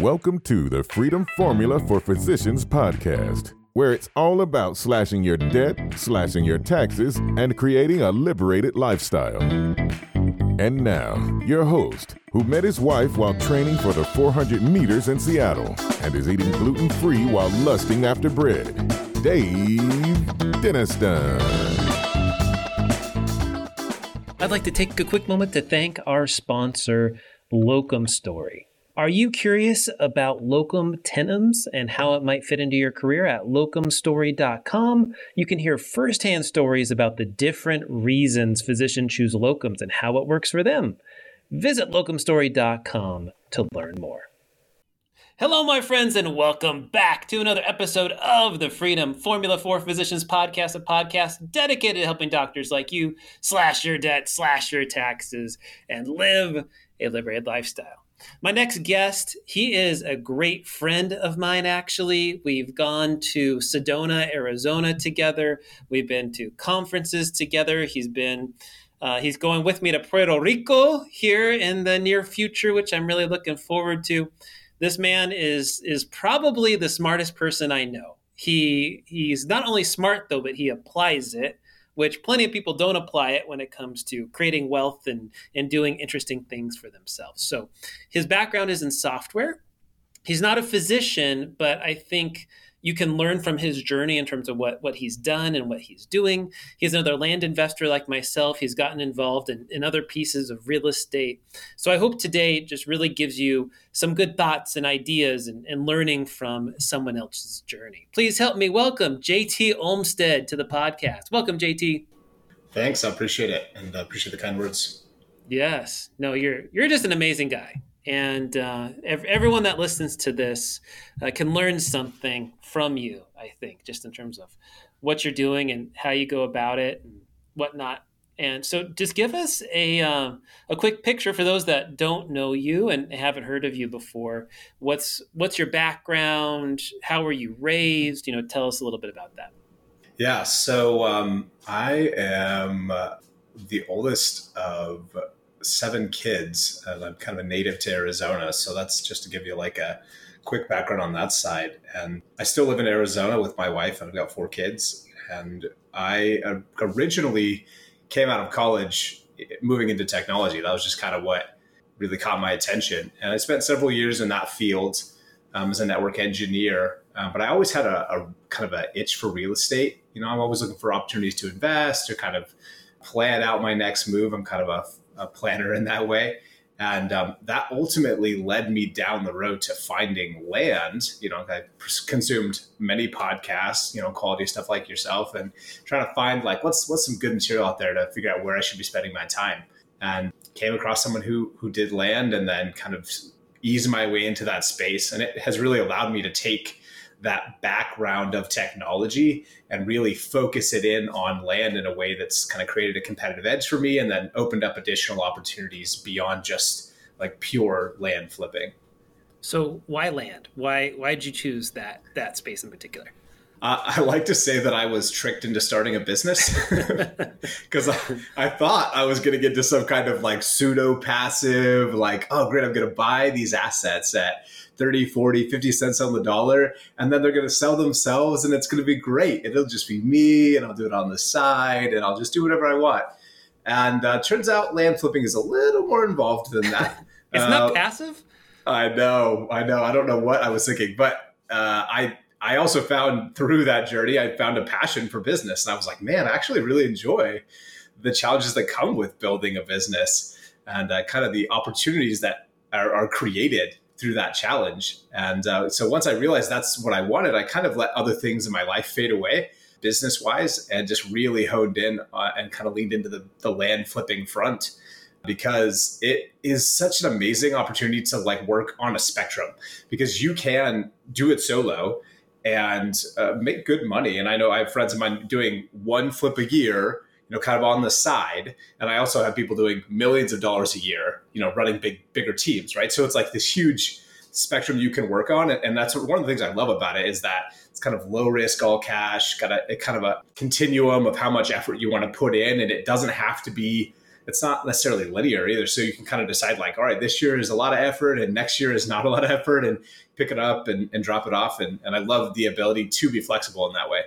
Welcome to the Freedom Formula for Physicians podcast, where it's all about slashing your debt, slashing your taxes, and creating a liberated lifestyle. And now, your host, who met his wife while training for the 400 meters in Seattle and is eating gluten free while lusting after bread, Dave Denniston. I'd like to take a quick moment to thank our sponsor, Locum Story. Are you curious about locum tenens and how it might fit into your career at locumstory.com? You can hear firsthand stories about the different reasons physicians choose locums and how it works for them. Visit locumstory.com to learn more. Hello, my friends, and welcome back to another episode of the Freedom Formula for Physicians podcast, a podcast dedicated to helping doctors like you slash your debt, slash your taxes, and live a liberated lifestyle. My next guest, he is a great friend of mine, actually. We've gone to Sedona, Arizona together. We've been to conferences together. He's been. Uh, he's going with me to Puerto Rico here in the near future, which I'm really looking forward to. This man is is probably the smartest person I know. He he's not only smart though, but he applies it which plenty of people don't apply it when it comes to creating wealth and, and doing interesting things for themselves. So his background is in software. He's not a physician, but I think you can learn from his journey in terms of what, what he's done and what he's doing. He's another land investor like myself. He's gotten involved in, in other pieces of real estate. So I hope today just really gives you some good thoughts and ideas and, and learning from someone else's journey. Please help me welcome JT Olmstead to the podcast. Welcome, JT. Thanks. I appreciate it and I appreciate the kind words. Yes. No, you're you're just an amazing guy and uh, ev- everyone that listens to this uh, can learn something from you. I think, just in terms of what you're doing and how you go about it and whatnot. And so, just give us a um, a quick picture for those that don't know you and haven't heard of you before. What's what's your background? How were you raised? You know, tell us a little bit about that. Yeah, so um, I am uh, the oldest of seven kids, and I'm kind of a native to Arizona. So that's just to give you like a quick background on that side. And I still live in Arizona with my wife, and I've got four kids. And I uh, originally came out of college moving into technology. That was just kind of what really caught my attention. And I spent several years in that field um, as a network engineer. Um, but I always had a, a kind of an itch for real estate. You know, I'm always looking for opportunities to invest or kind of plan out my next move. I'm kind of a a planner in that way. And um, that ultimately led me down the road to finding land. You know, I consumed many podcasts, you know, quality stuff like yourself, and trying to find like what's what's some good material out there to figure out where I should be spending my time. And came across someone who who did land, and then kind of eased my way into that space. And it has really allowed me to take that background of technology and really focus it in on land in a way that's kind of created a competitive edge for me and then opened up additional opportunities beyond just like pure land flipping. So why land? Why why did you choose that that space in particular? Uh, I like to say that I was tricked into starting a business because I, I, thought I was going to get to some kind of like pseudo passive, like, oh, great, I'm going to buy these assets at 30, 40, 50 cents on the dollar, and then they're going to sell themselves and it's going to be great. It'll just be me and I'll do it on the side and I'll just do whatever I want. And uh, turns out land flipping is a little more involved than that. it's uh, not passive? I know, I know. I don't know what I was thinking, but uh, I I also found through that journey, I found a passion for business. And I was like, man, I actually really enjoy the challenges that come with building a business and uh, kind of the opportunities that are, are created through that challenge. And uh, so once I realized that's what I wanted, I kind of let other things in my life fade away business wise and just really honed in uh, and kind of leaned into the, the land flipping front because it is such an amazing opportunity to like work on a spectrum because you can do it solo and uh, make good money. And I know I have friends of mine doing one flip a year, you know, kind of on the side. And I also have people doing millions of dollars a year, you know, running big, bigger teams, right? So it's like this huge spectrum you can work on. And that's one of the things I love about it is that it's kind of low risk, all cash, got a, a kind of a continuum of how much effort you want to put in. And it doesn't have to be it's not necessarily linear either. So you can kind of decide like, all right, this year is a lot of effort and next year is not a lot of effort and pick it up and, and drop it off. And, and I love the ability to be flexible in that way.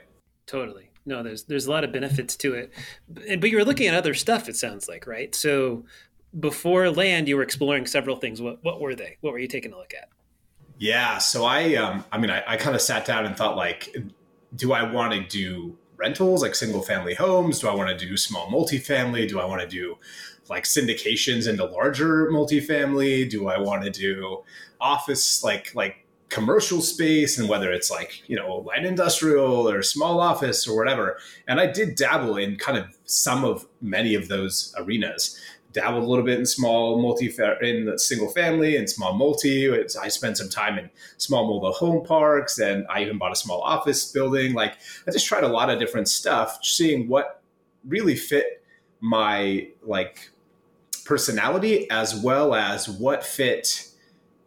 Totally. No, there's there's a lot of benefits to it. But you were looking at other stuff, it sounds like, right? So before land, you were exploring several things. What what were they? What were you taking a look at? Yeah. So I um I mean I, I kind of sat down and thought like, do I want to do rentals like single family homes? Do I want to do small multifamily? Do I want to do like syndications into larger multifamily? Do I want to do office like like commercial space and whether it's like you know light industrial or small office or whatever. And i did dabble in kind of some of many of those arenas. Dabbled a little bit in small multi in the single family and small multi. It's, i spent some time in small mobile home parks and i even bought a small office building. Like i just tried a lot of different stuff seeing what really fit my like personality as well as what fit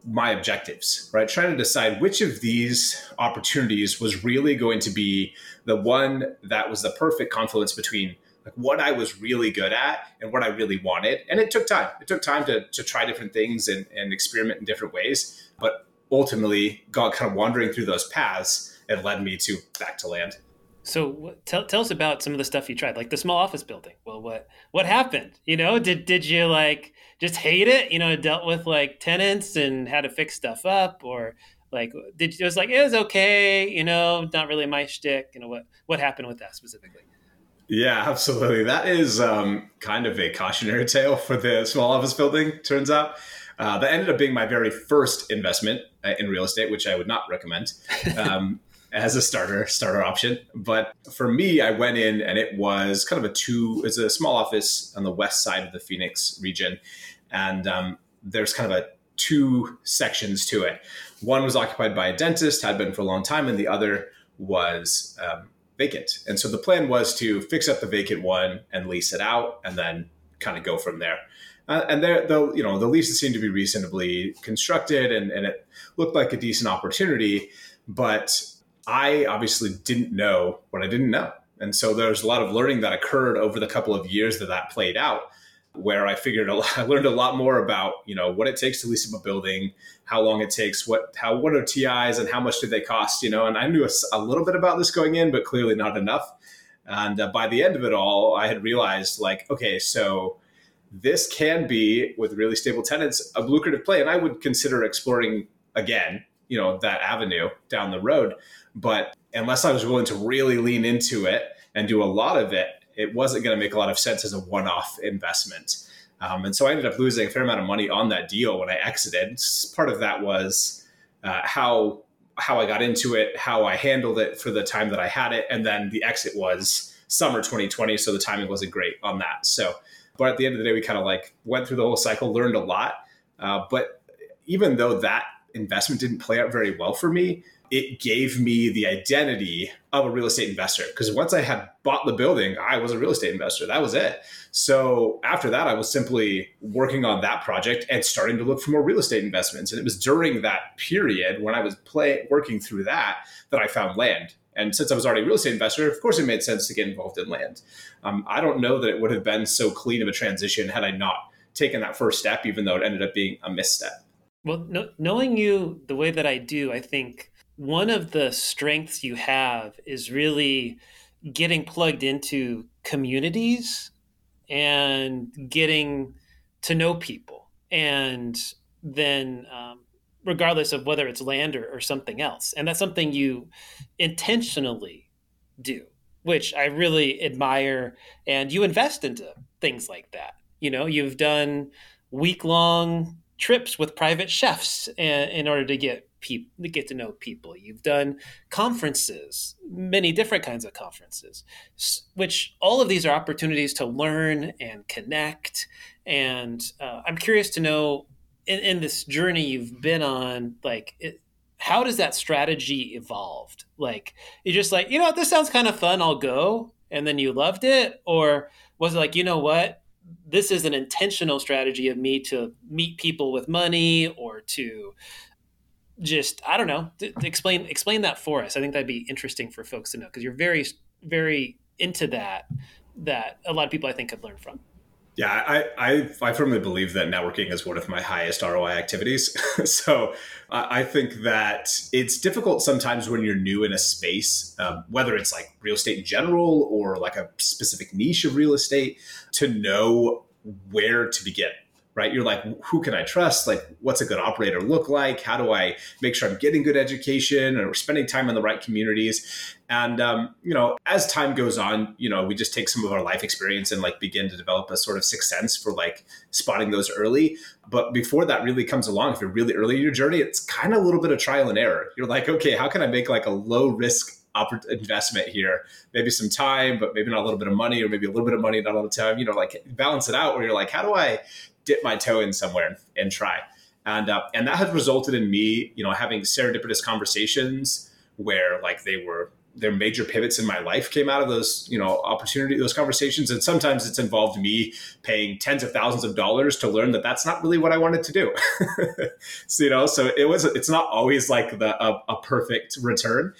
my objectives, right? Trying to decide which of these opportunities was really going to be the one that was the perfect confluence between like what I was really good at and what I really wanted. And it took time. It took time to, to try different things and, and experiment in different ways. But ultimately, God kind of wandering through those paths, it led me to back to land. So tell, tell us about some of the stuff you tried, like the small office building. Well, what what happened? You know, did did you like just hate it? You know, dealt with like tenants and had to fix stuff up, or like did it was like it was okay? You know, not really my shtick. You know what what happened with that specifically? Yeah, absolutely. That is um, kind of a cautionary tale for the small office building. Turns out. Uh, that ended up being my very first investment uh, in real estate, which I would not recommend. Um, as a starter starter option. But for me, I went in and it was kind of a two. It's a small office on the west side of the Phoenix region, and um, there's kind of a two sections to it. One was occupied by a dentist, had been for a long time, and the other was um, vacant. And so the plan was to fix up the vacant one and lease it out, and then kind of go from there. Uh, and there, the you know the leases seemed to be reasonably constructed, and, and it looked like a decent opportunity. But I obviously didn't know what I didn't know. And so there's a lot of learning that occurred over the couple of years that that played out where I figured a lot, I learned a lot more about, you know, what it takes to lease up a building, how long it takes, what, how, what are TIs and how much do they cost, you know, and I knew a, a little bit about this going in, but clearly not enough. And uh, by the end of it all, I had realized like, okay, so this can be with really stable tenants a lucrative play. And I would consider exploring again, you know, that avenue down the road. But unless I was willing to really lean into it and do a lot of it, it wasn't going to make a lot of sense as a one off investment. Um, and so I ended up losing a fair amount of money on that deal when I exited. Part of that was uh, how how I got into it, how I handled it for the time that I had it, and then the exit was summer 2020, so the timing wasn't great on that. So, but at the end of the day, we kind of like went through the whole cycle, learned a lot. Uh, but even though that investment didn't play out very well for me, it gave me the identity of a real estate investor. Because once I had bought the building, I was a real estate investor. That was it. So after that, I was simply working on that project and starting to look for more real estate investments. And it was during that period when I was play, working through that that I found land. And since I was already a real estate investor, of course, it made sense to get involved in land. Um, I don't know that it would have been so clean of a transition had I not taken that first step, even though it ended up being a misstep. Well, no, knowing you the way that I do, I think one of the strengths you have is really getting plugged into communities and getting to know people. And then um, regardless of whether it's land or, or something else. And that's something you intentionally do which i really admire. And you invest into things like that. You know you've done week long trips with private chefs in, order to get people get to know people. You've done conferences many different kinds of conferences which all of these are opportunities to learn and connect. And uh, i'm curious to know in, in, this journey you've been on like it, how does that strategy evolved? Like you're just like you know what? This sounds kind of fun. I'll go. And then you loved it? Or was it like you know what this is an intentional strategy of me to meet people with money or to just I don't know. explain explain that for us. I think that'd be interesting for folks to know because you're very very into that that a lot of people I think could learn from. Yeah, I, I, I firmly believe that networking is one of my highest ROI activities. so I, I think that it's difficult sometimes when you're new in a space, um, whether it's like real estate in general or like a specific niche of real estate, to know where to begin right? You're like, who can I trust? Like, what's a good operator look like? How do I make sure I'm getting good education and we're spending time in the right communities? And, um, you know, as time goes on, you know, we just take some of our life experience and like begin to develop a sort of sixth sense for like spotting those early. But before that really comes along, if you're really early in your journey, it's kind of a little bit of trial and error. You're like, okay, how can I make like a low risk investment here maybe some time but maybe not a little bit of money or maybe a little bit of money not all the time you know like balance it out where you're like how do i dip my toe in somewhere and try. And uh, and that has resulted in me, you know, having serendipitous conversations where like they were their major pivots in my life came out of those you know opportunity those conversations. And sometimes it's involved me paying tens of thousands of dollars to learn that that's not really what i wanted to do. So you know so it was it's not always like the a, a perfect return.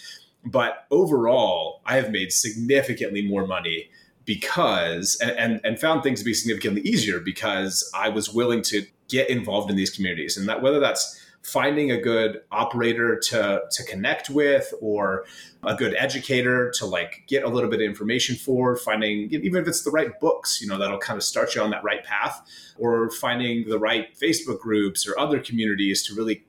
But overall i have made significantly more money because and, and, found things to be significantly easier because I was willing to get involved in these communities. And that whether that's finding a good operator to to connect with or a good educator to like get a little bit of information for finding even if it's the right books you know that'll kind of start you on that right path or finding the right facebook groups or other communities to really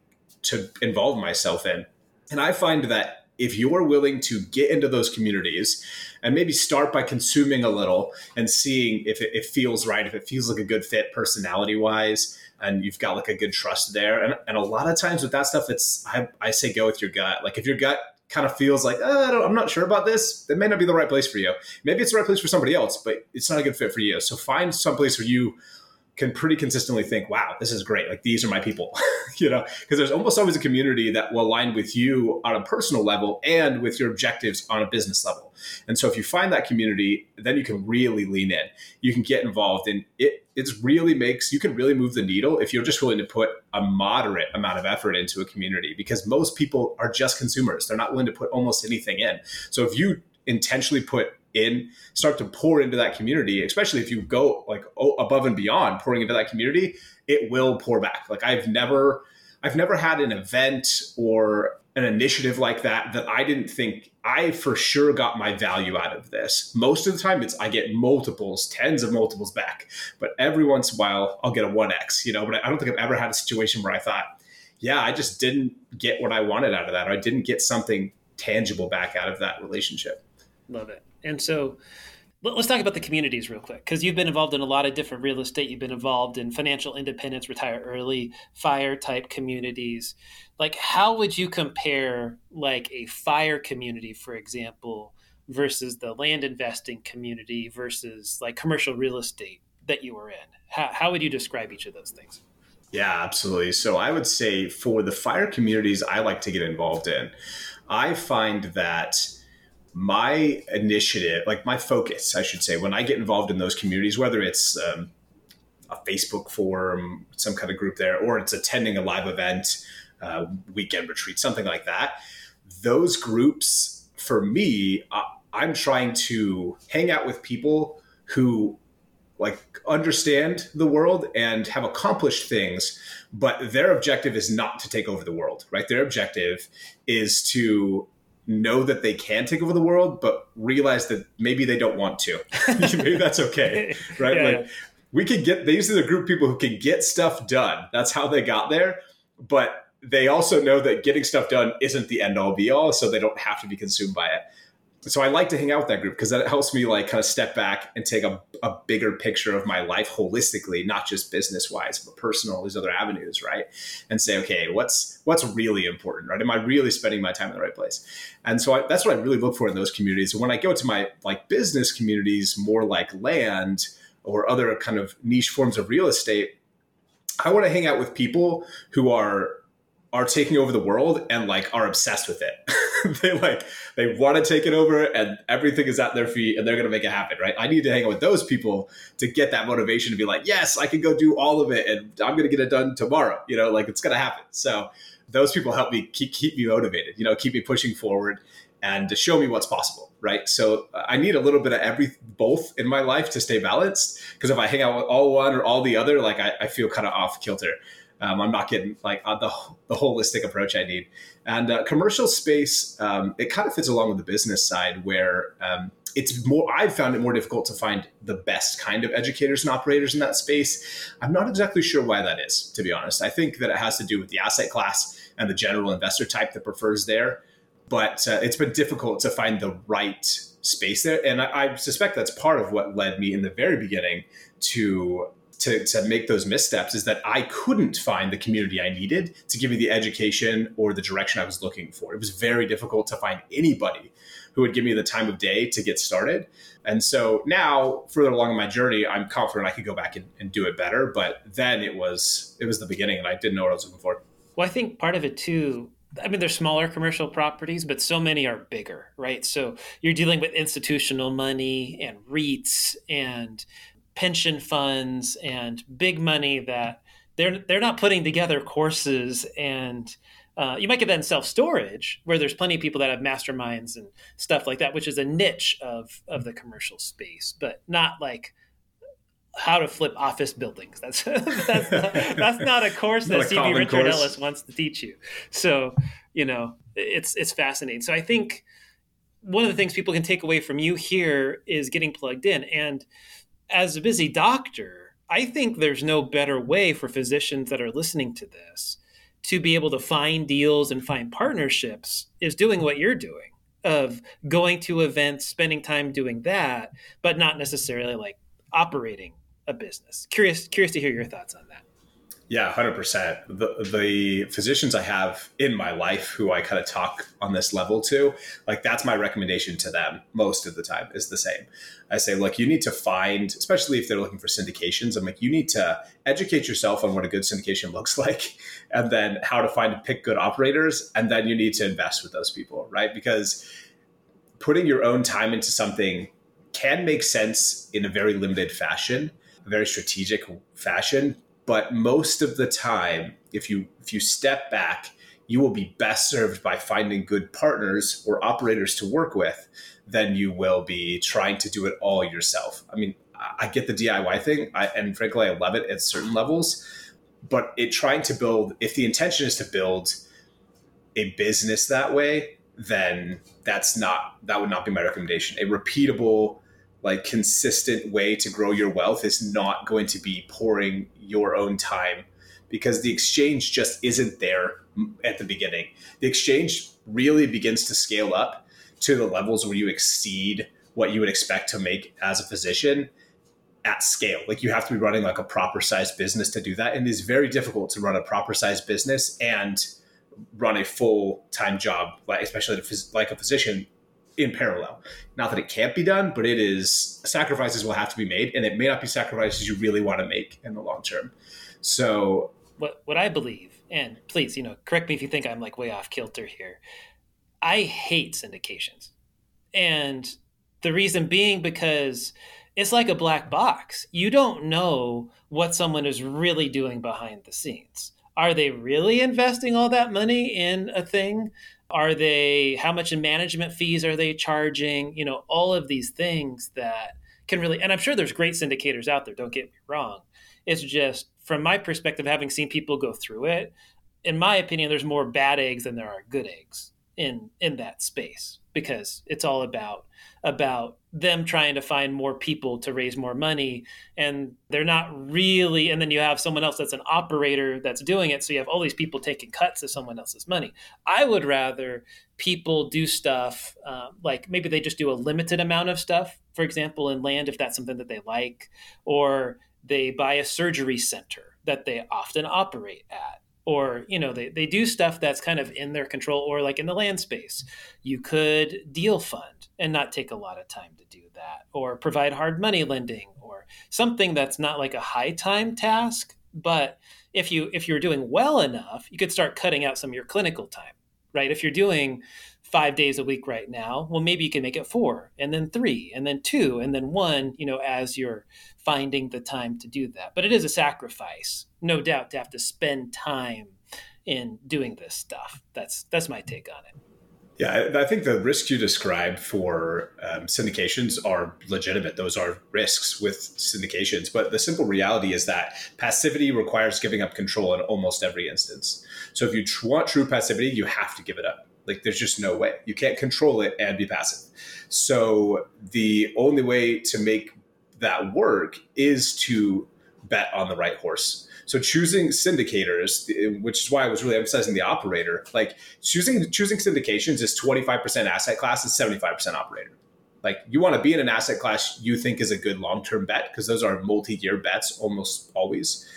to involve myself in. And i find that if you're willing to get into those communities and maybe start by consuming a little and seeing if it, it feels right, if it feels like a good fit personality wise, and you've got like a good trust there. And, and a lot of times with that stuff, it's, I, I say go with your gut. Like if your gut kind of feels like, oh, I'm not sure about this, it may not be the right place for you. Maybe it's the right place for somebody else, but it's not a good fit for you. So find some place where you can pretty consistently think, wow, this is great. Like these are my people, you know, because there's almost always a community that will align with you on a personal level and with your objectives on a business level. And so if you find that community, then you can really lean in. You can get involved and it it's really makes you can really move the needle if you're just willing to put a moderate amount of effort into a community because most people are just consumers. They're not willing to put almost anything in. So if you intentionally put in, start to pour into that community, especially if you go like above and beyond pouring into that community, it will pour back. Like I've never, I've never had an event or an initiative like that that I didn't think I for sure got my value out of this. Most of the time, it's I get multiples, tens of multiples back, but every once in a while I'll get a one x. You know, but I don't think I've ever had a situation where I thought, yeah, I just didn't get what I wanted out of that, or I didn't get something tangible back out of that relationship. Love it. And so let's talk about the communities real quick because you've been involved in a lot of different real estate. You've been involved in financial independence, retire early, fire type communities. Like, how would you compare like a fire community, for example, versus the land investing community versus like commercial real estate that you were in? How, how would you describe each of those things? Yeah, absolutely. So I would say for the fire communities I like to get involved in, I find that my initiative, like my focus, I should say, when I get involved in those communities, whether it's um, a Facebook forum, some kind of group there, or it's attending a live event, uh, weekend retreat, something like that, those groups, for me, uh, I'm trying to hang out with people who like understand the world and have accomplished things but their objective is not to take over the world right? Their objective is to know that they can take over the world, but realize that maybe they don't want to. maybe that's okay, right? Yeah, like yeah. we can get these are the group of people who can get stuff done. That's how they got there, but they also know that getting stuff done isn't the end all be all, so they don't have to be consumed by it so I like to hang out with that group because that helps me like kind of step back and take a, a bigger picture of my life holistically, not just business wise, but personal, these other avenues, right? And say, okay, what's what's really important, right? Am I really spending my time in the right place? And so I, that's what I really look for in those communities. And when I go to my like business communities, more like land or other kind of niche forms of real estate, I want to hang out with people who are are taking over the world and like are obsessed with it. they like they want to take it over and everything is at their feet and they're going to make it happen, right? I need to hang out with those people to get that motivation to be like, "Yes, I can go do all of it and I'm going to get it done tomorrow." You know, like it's going to happen. So those people help me keep keep me motivated, you know, keep me pushing forward and to show me what's possible, right? So I need a little bit of every both in my life to stay balanced. Because if I hang out with all one or all the other, like I, I feel kind of off kilter. Um, I'm not getting like uh, the the holistic approach I need. And uh, commercial space, um, it kind of fits along with the business side where um, it's more i've found it more difficult to find the best kind of educators and operators in that space. I'm not exactly sure why that is to be honest. I think that it has to do with the asset class and the general investor type that prefers there. But uh, it's been difficult to find the right space there. And I, I suspect that's part of what led me in the very beginning to to, to make those missteps is that I couldn't find the community I needed to give me the education or the direction I was looking for. It was very difficult to find anybody who would give me the time of day to get started. And so now, further along in my journey, I'm confident I could go back and, and do it better. But then it was it was the beginning, and I didn't know what I was looking for. Well, I think part of it too. I mean, there's smaller commercial properties, but so many are bigger, right? So you're dealing with institutional money and REITs and pension funds and big money that they're they're not putting together courses and uh, you might get that in self storage, where there's plenty of people that have masterminds and stuff like that, which is a niche of of the commercial space, but not like how to flip office buildings. That's that's not, that's not a course that cb Richard course. Ellis wants to teach you. So you know, it's it's fascinating. So I think one of the things people can take away from you here is getting plugged in. And as a busy doctor, I think there's no better way for physicians that are listening to this to be able to find deals and find partnerships is doing what you're doing of going to events, spending time doing that, but not necessarily like operating a business. Curious, curious to hear your thoughts on that. Yeah, hundred percent. The the physicians I have in my life who I kind of talk on this level to, like that's my recommendation to them most of the time is the same. I say, look, you need to find, especially if they're looking for syndications. I'm like, you need to educate yourself on what a good syndication looks like, and then how to find and pick good operators, and then you need to invest with those people, right? Because putting your own time into something can make sense in a very limited fashion, a very strategic fashion but most of the time if you if you step back you will be best served by finding good partners or operators to work with than you will be trying to do it all yourself. I mean i get the diy thing. I, and frankly i love it at certain levels. But it trying to build if the intention is to build a business that way then that's not that would not be my recommendation. A repeatable like consistent way to grow your wealth is not going to be pouring your own time because the exchange just isn't there at the beginning. The exchange really begins to scale up to the levels where you exceed what you would expect to make as a physician at scale. Like you have to be running like a proper sized business to do that. And it is very difficult to run a proper sized business and run a full time job, like especially like a physician in parallel. Not that it can't be done, but it is sacrifices will have to be made, and it may not be sacrifices you really want to make in the long term. So, what what I believe, and please, you know, correct me if you think I'm like way off kilter here. I hate syndications, and the reason being because it's like a black box. You don't know what someone is really doing behind the scenes. Are they really investing all that money in a thing? Are they, how much in management fees are they charging? You know, all of these things that can really, and I'm sure there's great syndicators out there, don't get me wrong. It's just from my perspective, having seen people go through it, in my opinion, there's more bad eggs than there are good eggs in in that space because it's all about about them trying to find more people to raise more money. And they're not really and then you have someone else that's an operator that's doing it. So you have all these people taking cuts of someone else's money. I would rather people do stuff uh, like maybe they just do a limited amount of stuff for example in land if that's something that they like or they buy a surgery center that they often operate at or you know they, they do stuff that's kind of in their control or like in the land space. You could deal fund and not take a lot of time to do that or provide hard money lending or something that's not like a high time task. But if you if you're doing well enough you could start cutting out some of your clinical time right? If you're doing five days a week right now well maybe you can make it four and then three and then two and then one you know as you're finding the time to do that but it is a sacrifice no doubt to have to spend time in doing this stuff that's that's my take on it Yeah, I think the risks you described for um, syndications are legitimate. Those are risks with syndications. But the simple reality is that passivity requires giving up control in almost every instance. So if you want true passivity, you have to give it up. Like there's just no way. You can't control it and be passive. So the only way to make that work is to bet on the right horse. So choosing syndicators, which is why I was really emphasizing the operator, like choosing choosing syndications is 25% asset class and 75% operator. Like you want to be in an asset class you think is a good long-term bet because those are multi-year bets almost always.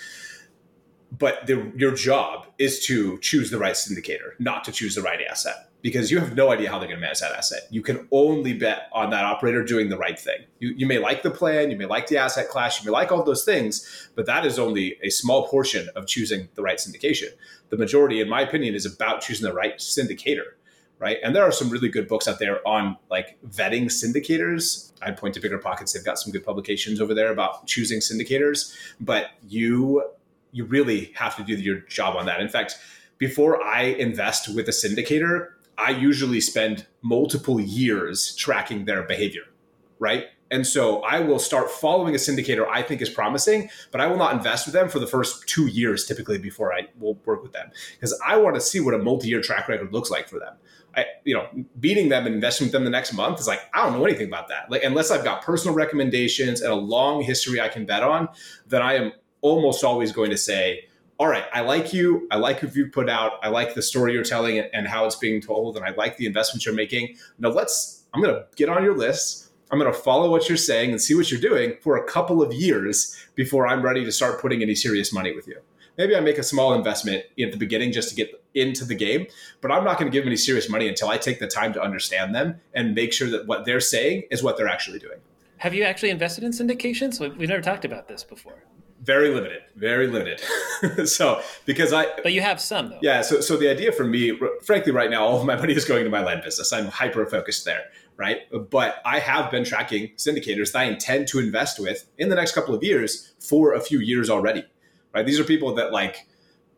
But the, your job is to choose the right syndicator, not to choose the right asset because you have no idea how they're going to manage that asset. You can only bet on that operator doing the right thing. You, you may like the plan, you may like the asset class, you may like all those things, but that is only a small portion of choosing the right syndication. The majority, in my opinion, is about choosing the right syndicator. Right. And there are some really good books out there on like vetting syndicators. I'd point to BiggerPockets. They've got some good publications over there about choosing syndicators, but you you really have to do your job on that. In fact, before I invest with a syndicator, I usually spend multiple years tracking their behavior, right? And so I will start following a syndicator I think is promising, but I will not invest with them for the first two years typically before I will work with them because I want to see what a multi-year track record looks like for them. I, you know, beating them and investing with them the next month is like I don't know anything about that. Like unless I've got personal recommendations and a long history I can bet on, then I am almost always going to say all right, I like you. I like who you put out. I like the story you're telling and how it's being told. And I like the investments you're making. Now let's, I'm going to get on your list. I'm going to follow what you're saying and see what you're doing for a couple of years before I'm ready to start putting any serious money with you. Maybe I make a small investment at the beginning just to get into the game, but I'm not going to give any serious money until I take the time to understand them and make sure that what they're saying is what they're actually doing. Have you actually invested in syndications? We've never talked about this before very limited very limited. So because i but you have some though. Yeah so so the idea for me frankly right now all of my money is going to my land business. I'm hyper focused there right? But i have been tracking syndicators that i intend to invest with in the next couple of years for a few years already right? These are people that like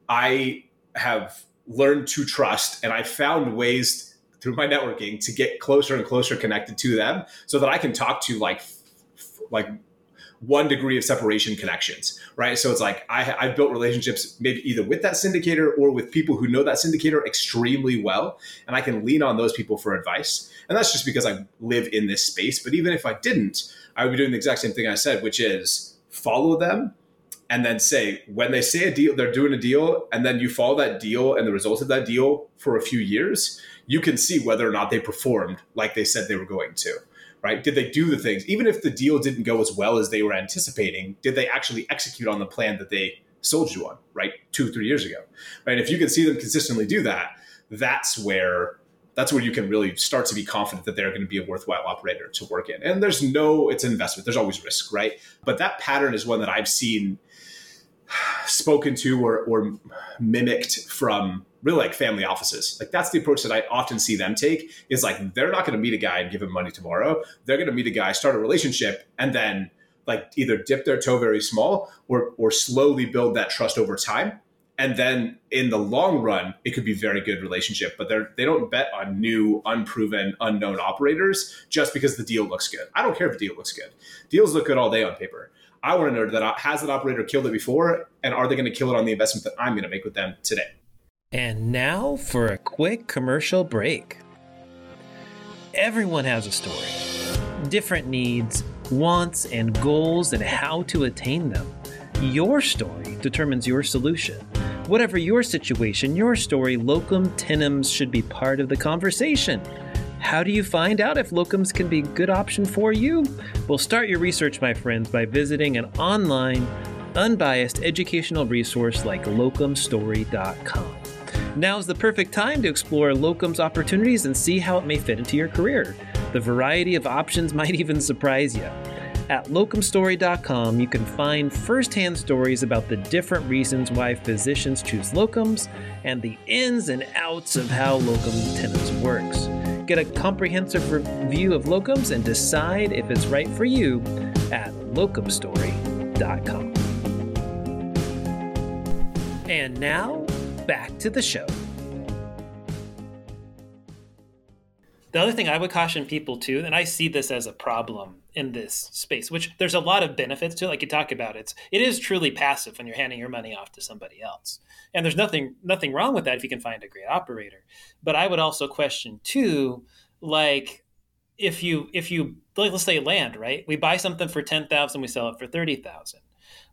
i have learned to trust and i found ways through my networking to get closer and closer connected to them so that i can talk to like like one degree of separation connections, right? So it's like I, I've built relationships maybe either with that syndicator or with people who know that syndicator extremely well, and I can lean on those people for advice. And that's just because I live in this space. But even if I didn't, I would be doing the exact same thing I said, which is follow them and then say when they say a deal, they're doing a deal, and then you follow that deal and the results of that deal for a few years, you can see whether or not they performed like they said they were going to right? Did they do the things, even if the deal didn't go as well as they were anticipating? Did they actually execute on the plan that they sold you on, right, two three years ago, right? If you can see them consistently do that, that's where that's where you can really start to be confident that they're going to be a worthwhile operator to work in. And there's no, it's an investment. There's always risk, right? But that pattern is one that I've seen spoken to or, or mimicked from really like family offices. Like that's the approach that I often see them take is like they're not going to meet a guy and give him money tomorrow. They're going to meet a guy, start a relationship, and then like either dip their toe very small or or slowly build that trust over time. And then in the long run, it could be very good relationship. But they're they don't bet on new, unproven, unknown operators just because the deal looks good. I don't care if the deal looks good. Deals look good all day on paper. I want to know that has that operator killed it before, and are they going to kill it on the investment that I'm going to make with them today? And now for a quick commercial break. Everyone has a story, different needs, wants, and goals, and how to attain them. Your story determines your solution. Whatever your situation, your story, locum tenens should be part of the conversation. How do you find out if locums can be a good option for you? Well, start your research, my friends, by visiting an online, unbiased educational resource like locumstory.com. Now's the perfect time to explore locums opportunities and see how it may fit into your career. The variety of options might even surprise you. At locumstory.com, you can find firsthand stories about the different reasons why physicians choose locums and the ins and outs of how locum tenens works. Get a comprehensive review of locums and decide if it's right for you at locumstory.com. And now, back to the show. The other thing I would caution people to, and I see this as a problem in this space, which there's a lot of benefits to it. Like you talk about, it's it is truly passive when you're handing your money off to somebody else, and there's nothing nothing wrong with that if you can find a great operator. But I would also question too, like if you if you like let's say land right, we buy something for ten thousand, we sell it for thirty thousand.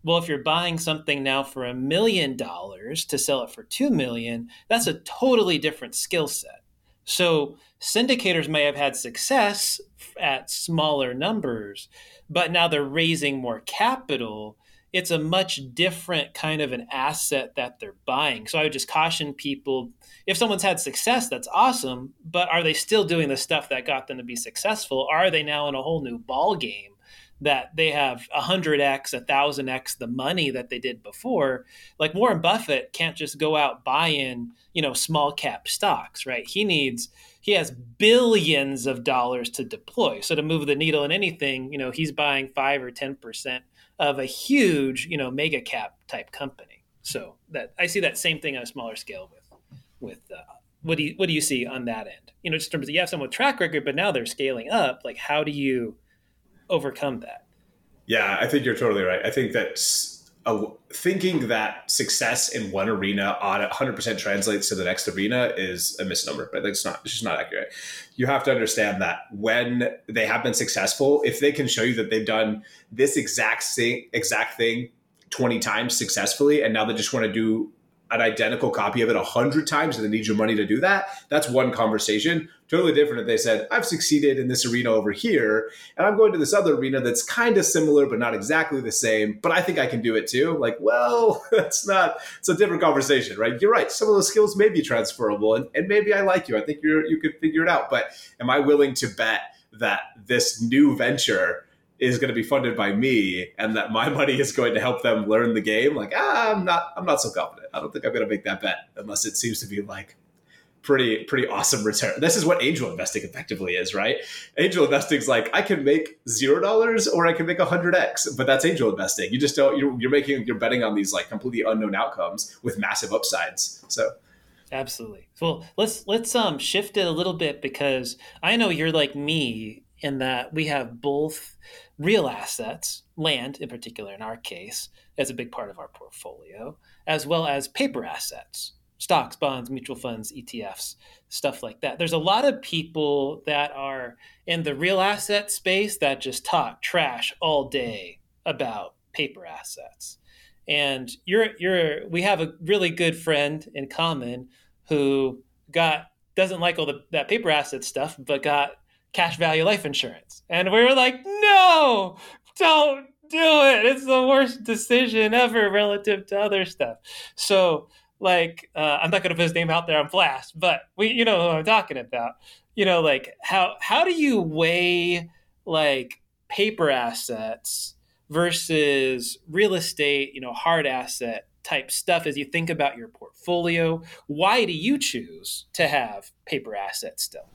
Well, if you're buying something now for a million dollars to sell it for two million, that's a totally different skill set. So syndicators may have had success at smaller numbers, but now they're raising more capital. It's a much different kind of an asset that they're buying. So I would just caution people if someone's had success, that's awesome, but are they still doing the stuff that got them to be successful? Are they now in a whole new ball game? That they have 100x, 1000x the money that they did before. Like Warren Buffett can't just go out buying, you know, small cap stocks, right? He needs he has billions of dollars to deploy. So to move the needle in anything, you know, he's buying 5 or 10% of a huge, you know, mega cap type company. So that I see that same thing on a smaller scale with with uh, what do you what do you see on that end? You know, just in terms of you have someone with track record, but now they're scaling up. Like, how do you overcome that. Yeah, I think you're totally right. I think that thinking that success in one arena on 100% translates to the next arena is a misnomer. But it's not. It's just not accurate. You have to understand that when they have been successful, if they can show you that they've done this exact same, exact thing 20 times successfully, and now they just want to do an identical copy of it a hundred times and they need your money to do that, that's one conversation. Totally different if they said, I've succeeded in this arena over here, and I'm going to this other arena that's kind of similar but not exactly the same, but I think I can do it too. Like, well, that's not it's a different conversation, right? You're right. Some of those skills may be transferable and, and maybe I like you. I think you're you could figure it out. But am I willing to bet that this new venture is going to be funded by me and that my money is going to help them learn the game like ah, i'm not i'm not so confident. I don't think i'm going to make that bet unless it seems to be like pretty pretty awesome return. This is what angel investing effectively is right? Angel investing is like i can make zero dollars or i can make a 100x but that's angel investing. You just don't you're, you're making you're betting on these like completely unknown outcomes with massive upsides. So absolutely. Well let's let's um shift it a little bit because i know you're like me in that we have both real assets, land in particular in our case, as a big part of our portfolio, as well as paper assets, stocks, bonds, mutual funds, ETFs, stuff like that. There's a lot of people that are in the real asset space that just talk trash all day about paper assets. And you're you're we have a really good friend in common who got doesn't like all the that paper asset stuff, but got cash value life insurance. And we were like, no, don't do it. It's the worst decision ever relative to other stuff. So, like, uh, I'm not going to put his name out there on blast, but we, you know, who I'm talking about. You know, like how how do you weigh like paper assets versus real estate? You know, hard asset type stuff as you think about your portfolio. Why do you choose to have paper assets still?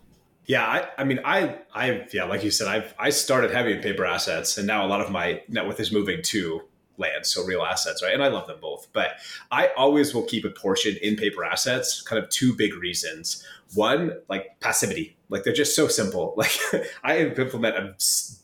Yeah, I, I mean, I, I, yeah, like you said, I've, I started heavy in paper assets, and now a lot of my net worth is moving to land, so real assets, right? And I love them both, but I always will keep a portion in paper assets. Kind of two big reasons. One, like passivity, like they're just so simple. Like I implement a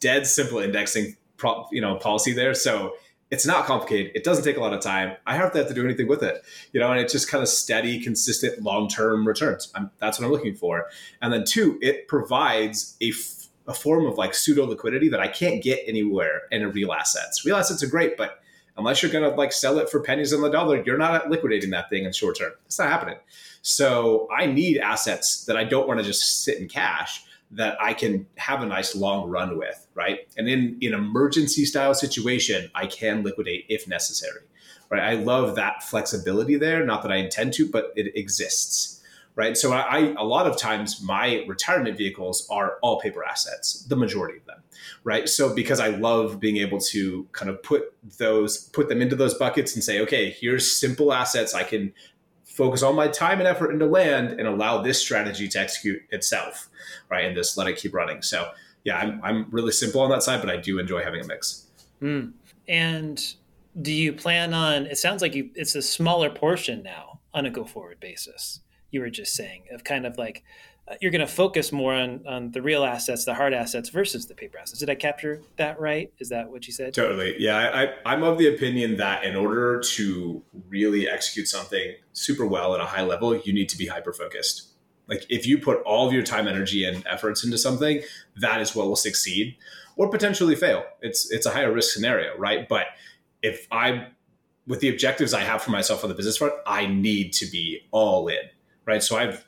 dead simple indexing, pro, you know, policy there, so it's not complicated. It doesn't take a lot of time. I have to have to do anything with it, you know, and it's just kind of steady, consistent, long-term returns. I'm, that's what I'm looking for. And then two, it provides a, f- a form of like pseudo liquidity that I can't get anywhere in real assets. Real assets are great, but unless you're going to like sell it for pennies on the dollar, you're not liquidating that thing in short term. It's not happening. So I need assets that I don't want to just sit in cash that I can have a nice long run with, right? And in an emergency style situation, I can liquidate if necessary, right? I love that flexibility there. Not that I intend to, but it exists, right? So I, I a lot of times my retirement vehicles are all paper assets, the majority of them, right? So because I love being able to kind of put those put them into those buckets and say, okay, here's simple assets I can focus all my time and effort into land and allow this strategy to execute itself, right? And just let it keep running. So yeah, I'm, I'm really simple on that side, but I do enjoy having a mix. Mm. And do you plan on, it sounds like you, it's a smaller portion now on a go forward basis. you were just saying of kind of like you're going to focus more on on the real assets, the hard assets versus the paper assets. Did I capture that right? Is that what you said? Totally. Yeah, I, I'm of the opinion that in order to really execute something super well at a high level, you need to be hyper focused. Like if you put all of your time, energy, and efforts into something, that is what will succeed or potentially fail. It's it's a higher risk scenario, right? But if I with the objectives I have for myself on the business front, I need to be all in, right? So I've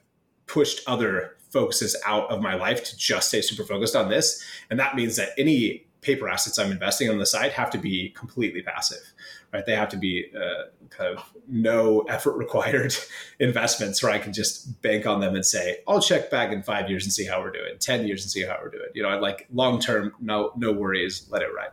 pushed other focuses out of my life to just stay super focused on this. And that means that any paper assets I'm investing on the side have to be completely passive, right? They have to be uh, kind of no effort required investments where I can just bank on them and say, I'll check back in five years and see how we're doing, 10 years and see how we're doing. You know, I like long term, no, no worries, let it ride.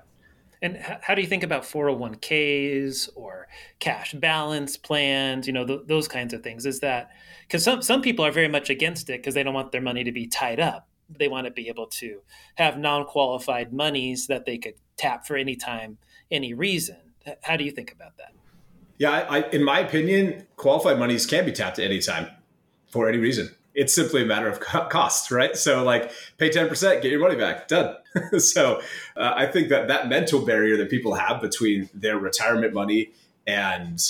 And how do you think about 401ks or cash balance plans? You know, th- those kinds of things. Is that because some, some people are very much against it because they don't want their money to be tied up. They want to be able to have non qualified monies that they could tap for any time, any reason. How do you think about that? Yeah, I, I, in my opinion, qualified monies can be tapped at any time for any reason it's simply a matter of cost, right? So like pay 10%, get your money back, done. so uh, I think that that mental barrier that people have between their retirement money and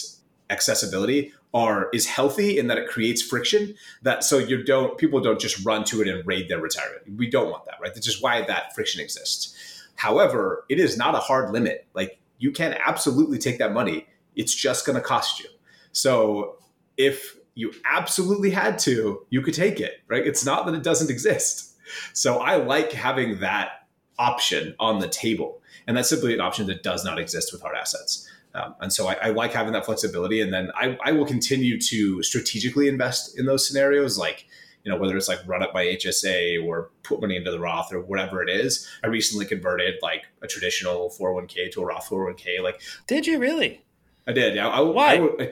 accessibility are is healthy in that it creates friction that so you don't people don't just run to it and raid their retirement. We don't want that, right? That's just why that friction exists. However, it is not a hard limit. Like you can absolutely take that money. It's just going to cost you. So if you absolutely had to, you could take it, right? It's not that it doesn't exist. So I like having that option on the table. And that's simply an option that does not exist with hard assets. Um, and so I, I, like having that flexibility. And then I, I, will continue to strategically invest in those scenarios, like, you know, whether it's like run up my HSA or put money into the Roth or whatever it is. I recently converted like a traditional 401k to a Roth 401k. Like, did you really? I did. Yeah. I, Why? I, I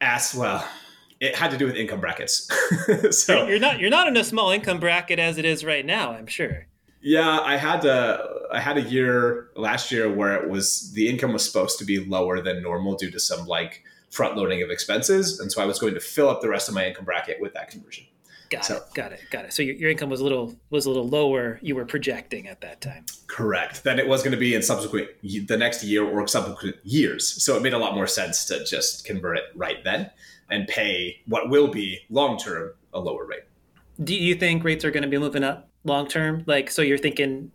asked, well, it had to do with income brackets. so you're not you're not in a small income bracket as it is right now, I'm sure. Yeah, I had a I had a year last year where it was the income was supposed to be lower than normal due to some like front loading of expenses, and so I was going to fill up the rest of my income bracket with that conversion. Got so, it. Got it. Got it. So your, your income was a little was a little lower. You were projecting at that time. Correct. Than it was going to be in subsequent the next year or subsequent years. So it made a lot more sense to just convert it right then and pay what will be long term a lower rate. Do you think rates are going to be moving up long term? Like, so you're thinking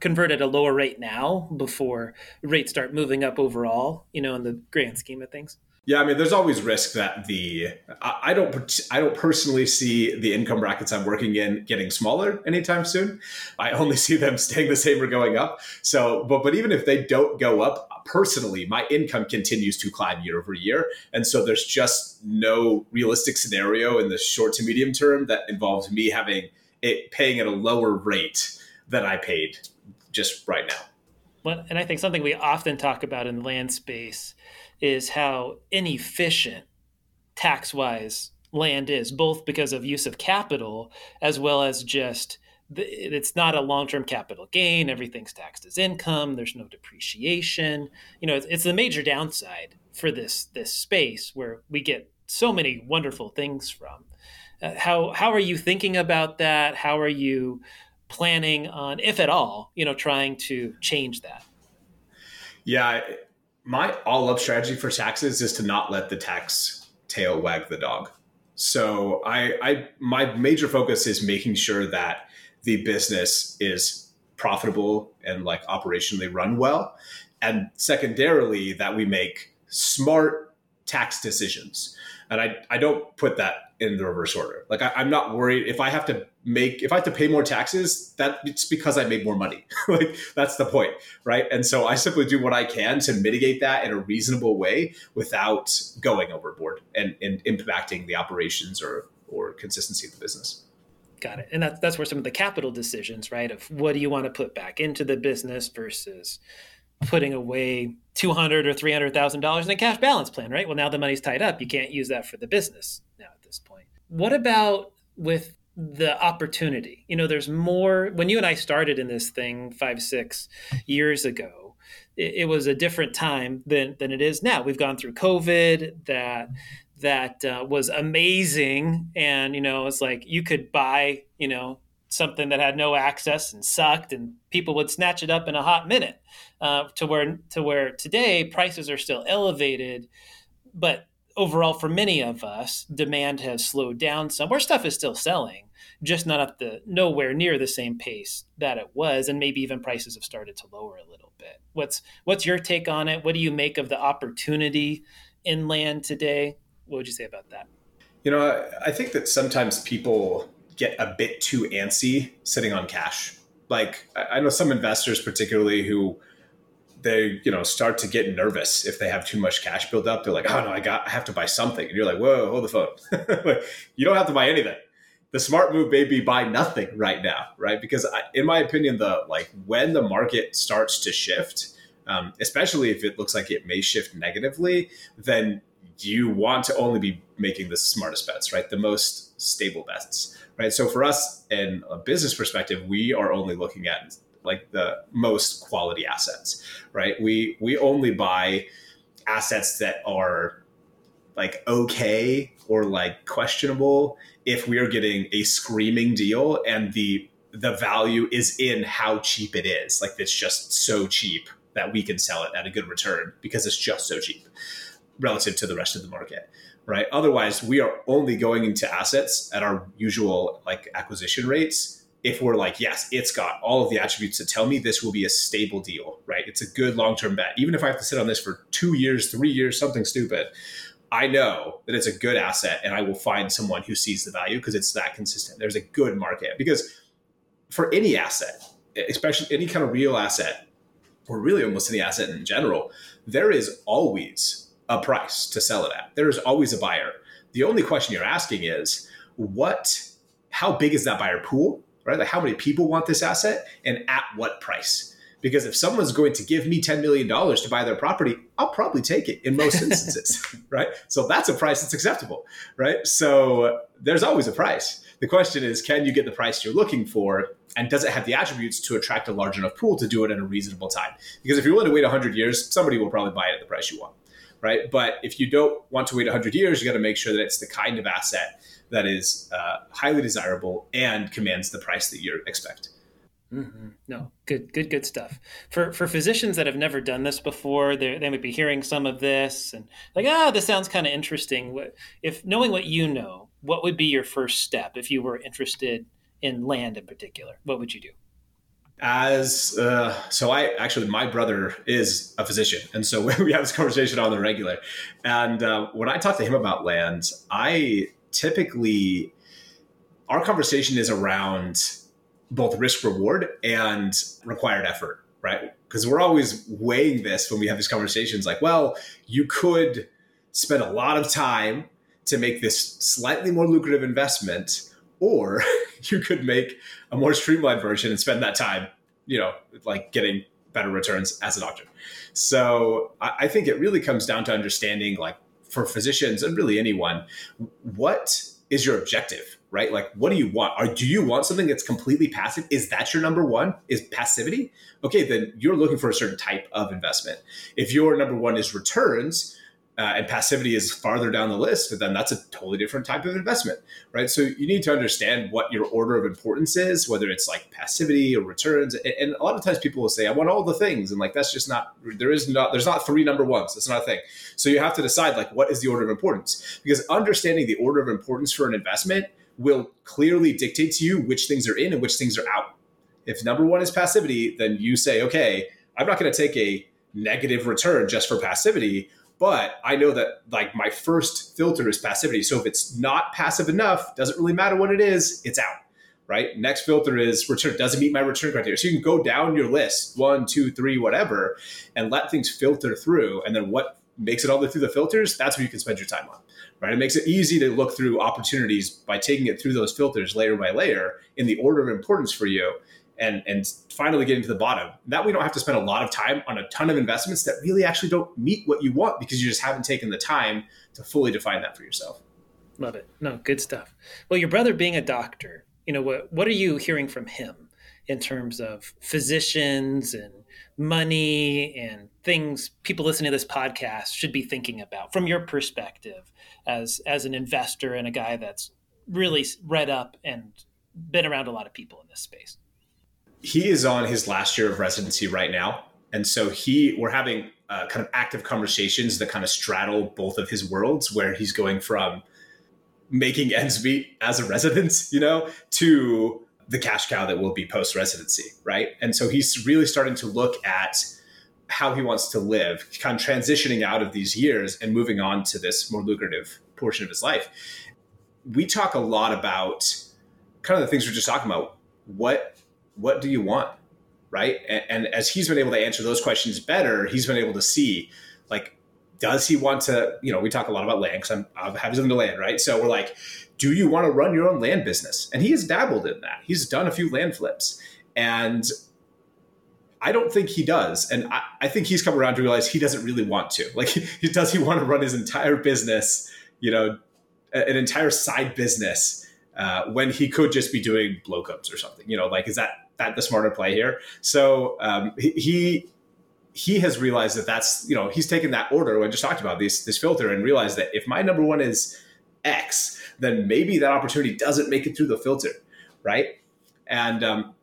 convert at a lower rate now before rates start moving up overall, you know, in the grand scheme of things? Yeah, I mean, there's always risk that the I, don't I don't personally see the income brackets I'm working in getting smaller anytime soon. I only see them staying the same or going up. So, but but even if they don't go up, personally, my income continues to climb year over year, and so there's just no realistic scenario in the short to medium term that involves me having it paying at a lower rate than I paid just right now. Well, and I think something we often talk about in land space is how inefficient tax wise land is, both because of use of capital as well as just it's not a long term capital gain. Everything's taxed as income. There's no depreciation. You know, it's, it's the major downside for this this space where we get so many wonderful things from. Uh, how how are you thinking about that? How are you planning on, if at all, you know, trying to change that? Yeah, my all up strategy for taxes is to not let the tax tail wag the dog. So I, I my major focus is making sure that the business is profitable and like operationally run well. And secondarily, that we make smart tax decisions. And I, I don't put that in the reverse order. Like I, am not worried if I have to make if I have to pay more taxes, that it's because I made more money. like that's the point, right? And so I simply do what I can to mitigate that in a reasonable way without going overboard and, and impacting the operations or or consistency of the business. Got it. And that's that's where some of the capital decisions, right? Of what do you want to put back into the business versus putting away two hundred or three hundred thousand dollars in a cash balance plan, right? Well, now the money's tied up. You can't use that for the business now at this point. What about with the opportunity? You know, there's more. When you and I started in this thing five, six years ago, it, it was a different time than than it is now. We've gone through COVID. That that uh, was amazing, and you know, it's like you could buy, you know, something that had no access and sucked, and people would snatch it up in a hot minute. Uh, to where to where today prices are still elevated, but overall for many of us, demand has slowed down some. Our stuff is still selling, just not at the nowhere near the same pace that it was, and maybe even prices have started to lower a little bit. What's what's your take on it? What do you make of the opportunity in land today? What would you say about that? You know, I think that sometimes people get a bit too antsy sitting on cash. Like I know some investors, particularly who they you know start to get nervous if they have too much cash built up. They're like, oh no, I got I have to buy something, and you're like, whoa, hold the phone. you don't have to buy anything. The smart move may be buy nothing right now, right? Because I, in my opinion, the like when the market starts to shift, um, especially if it looks like it may shift negatively, then you want to only be making the smartest bets, right? The most stable bets, right? So for us, in a business perspective, we are only looking at like the most quality assets, right? We we only buy assets that are like okay or like questionable if we are getting a screaming deal and the the value is in how cheap it is. Like it's just so cheap that we can sell it at a good return because it's just so cheap relative to the rest of the market right otherwise we are only going into assets at our usual like acquisition rates if we're like, yes, it's got all of the attributes to tell me this will be a stable deal, right? It's a good long term bet. Even if I have to sit on this for two years, three years, something stupid, I know that it's a good asset and I will find someone who sees the value because it's that consistent. There's a good market. Because for any asset, especially any kind of real asset, or really almost any asset in general, there is always a price to sell it at. There is always a buyer. The only question you're asking is what, how big is that buyer pool? right? Like how many people want this asset and at what price? Because if someone's going to give me $10 million to buy their property, I'll probably take it in most instances, right? So that's a price that's acceptable, right? So there's always a price. The question is, can you get the price you're looking for? And does it have the attributes to attract a large enough pool to do it in a reasonable time? Because if you're willing to wait 100 years, somebody will probably buy it at the price you want, right? But if you don't want to wait 100 years, you got to make sure that it's the kind of asset that is uh, highly desirable and commands the price that you expect. Mm-hmm. No, good, good, good stuff. For for physicians that have never done this before, they might be hearing some of this and like, ah, this sounds kind of interesting. If knowing what you know, what would be your first step if you were interested in land in particular? What would you do? As uh, so, I actually my brother is a physician, and so we have this conversation on the regular. And uh, when I talk to him about land, I typically our conversation is around both risk reward and required effort, right? Because we're always weighing this when we have these conversations like, well, you could spend a lot of time to make this slightly more lucrative investment, or you could make a more streamlined version and spend that time, you know, like getting better returns as a doctor. So I think it really comes down to understanding like for physicians and really anyone, what is your objective, right? Like, what do you want? Or do you want something that's completely passive? Is that your number one? Is passivity? Okay, then you're looking for a certain type of investment. If your number one is returns, uh, and passivity is farther down the list, then that's a totally different type of investment, right? So you need to understand what your order of importance is, whether it's like passivity or returns. And a lot of times people will say, "I want all the things," and like that's just not there is not there's not three number ones. That's not a thing. So you have to decide like what is the order of importance because understanding the order of importance for an investment will clearly dictate to you which things are in and which things are out. If number one is passivity, then you say, "Okay, I'm not going to take a negative return just for passivity." But I know that like my first filter is passivity. So if it's not passive enough, doesn't really matter what it is, it's out. Right. Next filter is return. Doesn't meet my return criteria. So you can go down your list, one, two, three, whatever, and let things filter through. And then what makes it all the way through the filters, that's what you can spend your time on. Right. It makes it easy to look through opportunities by taking it through those filters layer by layer in the order of importance for you and and finally getting to the bottom. That we don't have to spend a lot of time on a ton of investments that really actually don't meet what you want because you just haven't taken the time to fully define that for yourself. Love it. No, good stuff. Well, your brother being a doctor, you know what what are you hearing from him in terms of physicians and money and things people listening to this podcast should be thinking about from your perspective as as an investor and a guy that's really read up and been around a lot of people in this space? He is on his last year of residency right now. And so he, we're having uh, kind of active conversations that kind of straddle both of his worlds, where he's going from making ends meet as a resident, you know, to the cash cow that will be post residency, right? And so he's really starting to look at how he wants to live, kind of transitioning out of these years and moving on to this more lucrative portion of his life. We talk a lot about kind of the things we're just talking about. What what do you want? Right. And, and as he's been able to answer those questions better, he's been able to see like, does he want to, you know, we talk a lot about land because I'm, I'm having something to land, right? So we're like, do you want to run your own land business? And he has dabbled in that. He's done a few land flips. And I don't think he does. And I, I, think he's come around to realize he doesn't really want to. Like, he, does he want to run his entire business, you know, an entire side business uh, when he could just be doing locums or something? You know, like, is that that the smarter play here? So um, he he has realized that that's you know he's taken that order I just talked about this this filter and realized that if my number one is X, then maybe that opportunity doesn't make it through the filter, right? And um,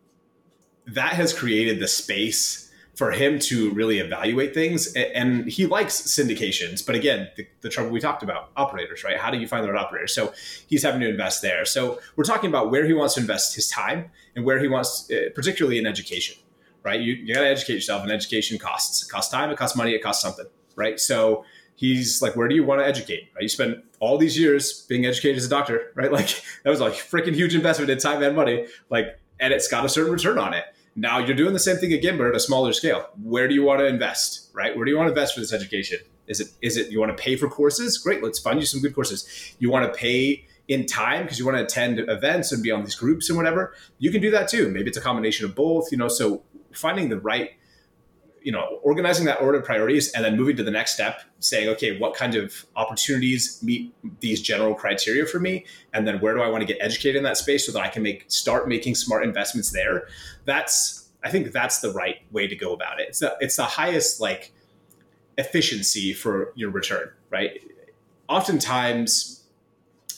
that has created the space for him to really evaluate things. And he likes syndications, but again, the, the, trouble we talked about operators, right? How do you find the right operators? So he's having to invest there. So we're talking about where he wants to invest his time and where he wants, uh, particularly in education, right? You, you got to educate yourself, and education costs. It costs time, it costs money, it costs something, right? So he's like, where do you want to educate? Right? You spend all these years being educated as a doctor, right? Like that was a freaking huge investment in time and money. Like, and it's got a certain return on it. Now you're doing the same thing again, but at a smaller scale. Where do you want to invest? Right? Where do you want to invest for this education? Is it is it you want to pay for courses? Great, let's find you some good courses. You want to pay in time because you want to attend events and be on these groups and whatever. You can do that too. Maybe it's a combination of both. You know, so finding the right you know organizing that order of priorities and then moving to the next step saying okay what kind of opportunities meet these general criteria for me? And then where do i want to get educated in that space so that i can make start making smart investments there? That's i think that's the right way to go about it. It's the, it's the highest like efficiency for your return right? Oftentimes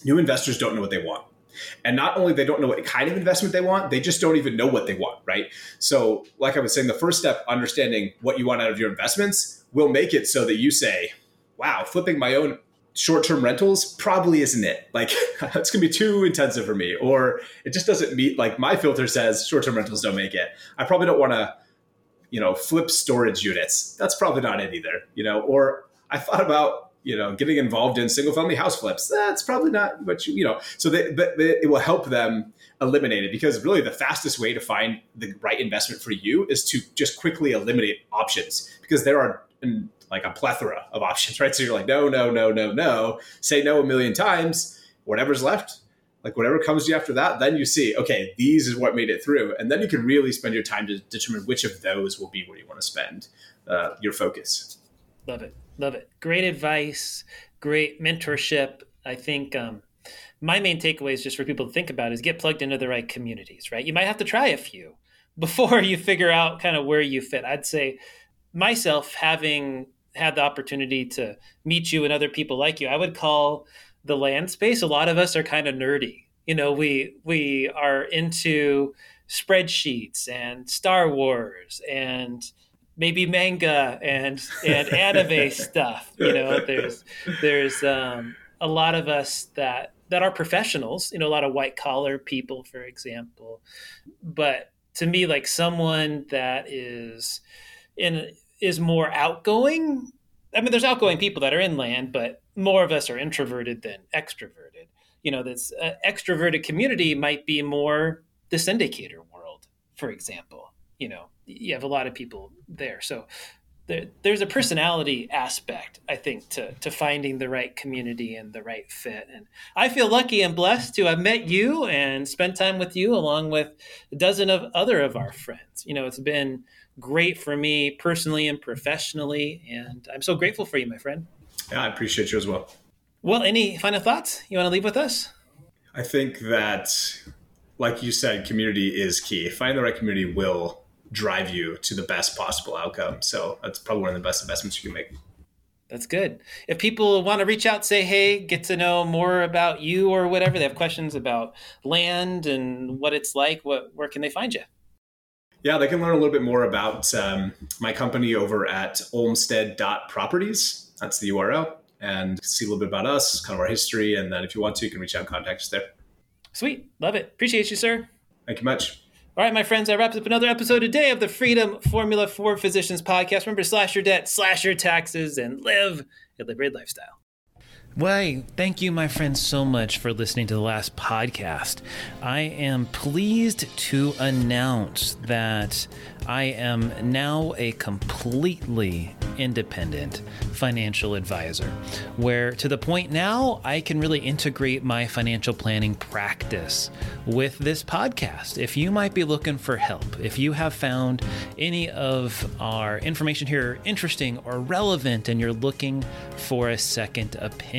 new investors don't know what they want and not only they don't know what kind of investment they want, they just don't even know what they want, right? So, like I was saying, the first step, understanding what you want out of your investments, will make it so that you say, wow, flipping my own short-term rentals probably isn't it. Like it's going to be too intensive for me or it just doesn't meet like my filter says short-term rentals don't make it. I probably don't want to you know, flip storage units. That's probably not it either, you know, or I thought about you know, getting involved in single family house flips. That's probably not what you, you know, so they, but it will help them eliminate it because really the fastest way to find the right investment for you is to just quickly eliminate options because there are like a plethora of options, right? So you're like, no, no, no, no, no, say no a million times, whatever's left, like whatever comes to you after that, then you see, okay, these is what made it through. And then you can really spend your time to determine which of those will be where you want to spend uh, your focus. Love it. Love it. Great advice, great mentorship. I think um, my main takeaway is just for people to think about is get plugged into the right communities, right? You might have to try a few before you figure out kind of where you fit. I'd say myself having had the opportunity to meet you and other people like you, I would call the land space. A lot of us are kind of nerdy. You know, we we are into spreadsheets and Star Wars and maybe manga and and anime stuff. You know, there's there's um, a lot of us that that are professionals. You know, a lot of white collar people, for example. But to me, like someone that is in is more outgoing. I mean, there's outgoing people that are inland, but more of us are introverted than extroverted. You know, this uh, extroverted community might be more the syndicator world, for example. You know, you have a lot of people there. So there, there's a personality aspect, I think, to to finding the right community and the right fit. And I feel lucky and blessed to have met you and spent time with you, along with a dozen of other of our friends. You know, it's been great for me personally and professionally, and I'm so grateful for you, my friend. Yeah, I appreciate you as well. Well, any final thoughts you want to leave with us? I think that, like you said, community is key. Finding the right community will drive you to the best possible outcome. So that's probably one of the best investments you can make. That's good. If people want to reach out, say, hey, get to know more about you or whatever, they have questions about land and what it's like, what, where can they find you? Yeah, they can learn a little bit more about um, my company over at olmstead.properties. That's the URL. And see a little bit about us, kind of our history. And then if you want to, you can reach out and contact us there. Sweet. Love it. Appreciate you, sir. Thank you much. All right, my friends, that wraps up another episode today of the Freedom Formula for Physicians podcast. Remember, slash your debt, slash your taxes, and live a liberated lifestyle. Why, thank you, my friends, so much for listening to the last podcast. I am pleased to announce that I am now a completely independent financial advisor, where to the point now I can really integrate my financial planning practice with this podcast. If you might be looking for help, if you have found any of our information here interesting or relevant and you're looking for a second opinion,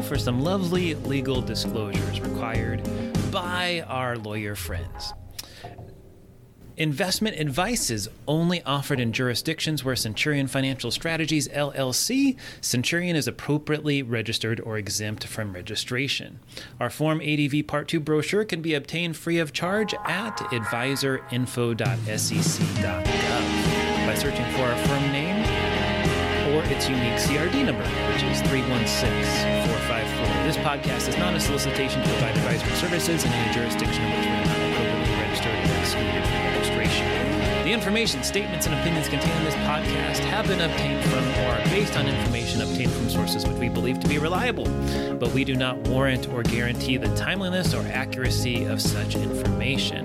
For some lovely legal disclosures required by our lawyer friends. Investment advice is only offered in jurisdictions where Centurion Financial Strategies LLC, Centurion is appropriately registered or exempt from registration. Our Form ADV Part 2 brochure can be obtained free of charge at adviserinfo.sec.gov by searching for our firm name or its unique CRD number, which is 316454. This podcast is not a solicitation to provide advisory services in any jurisdiction in which we are not appropriately registered or excluded. The information, statements, and opinions contained in this podcast have been obtained from or are based on information obtained from sources which we believe to be reliable, but we do not warrant or guarantee the timeliness or accuracy of such information.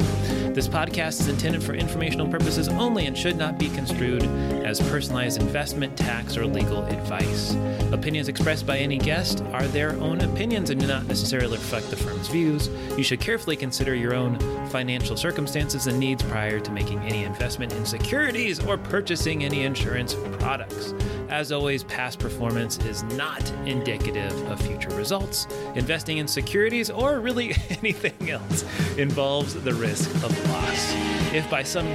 This podcast is intended for informational purposes only and should not be construed as personalized investment, tax, or legal advice. Opinions expressed by any guest are their own opinions and do not necessarily reflect the firm's views. You should carefully consider your own financial circumstances and needs prior to making any investment in securities or purchasing any insurance products. As always, past performance is not indicative of future results. Investing in securities or really anything else involves the risk of loss. If by some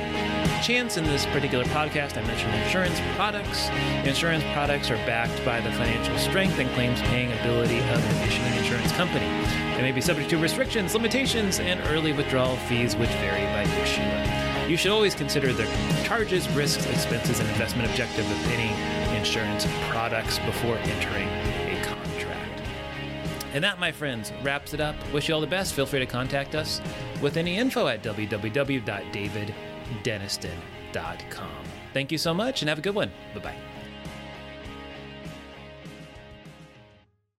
chance in this particular podcast I mention insurance products, insurance products are backed by the financial strength and claims paying ability of the issuing insurance company. They may be subject to restrictions, limitations, and early withdrawal fees which vary by issuer. You should always consider the charges, risks, expenses, and investment objective of any insurance products before entering a contract. And that, my friends, wraps it up. Wish you all the best. Feel free to contact us with any info at www.daviddenniston.com. Thank you so much and have a good one. Bye bye.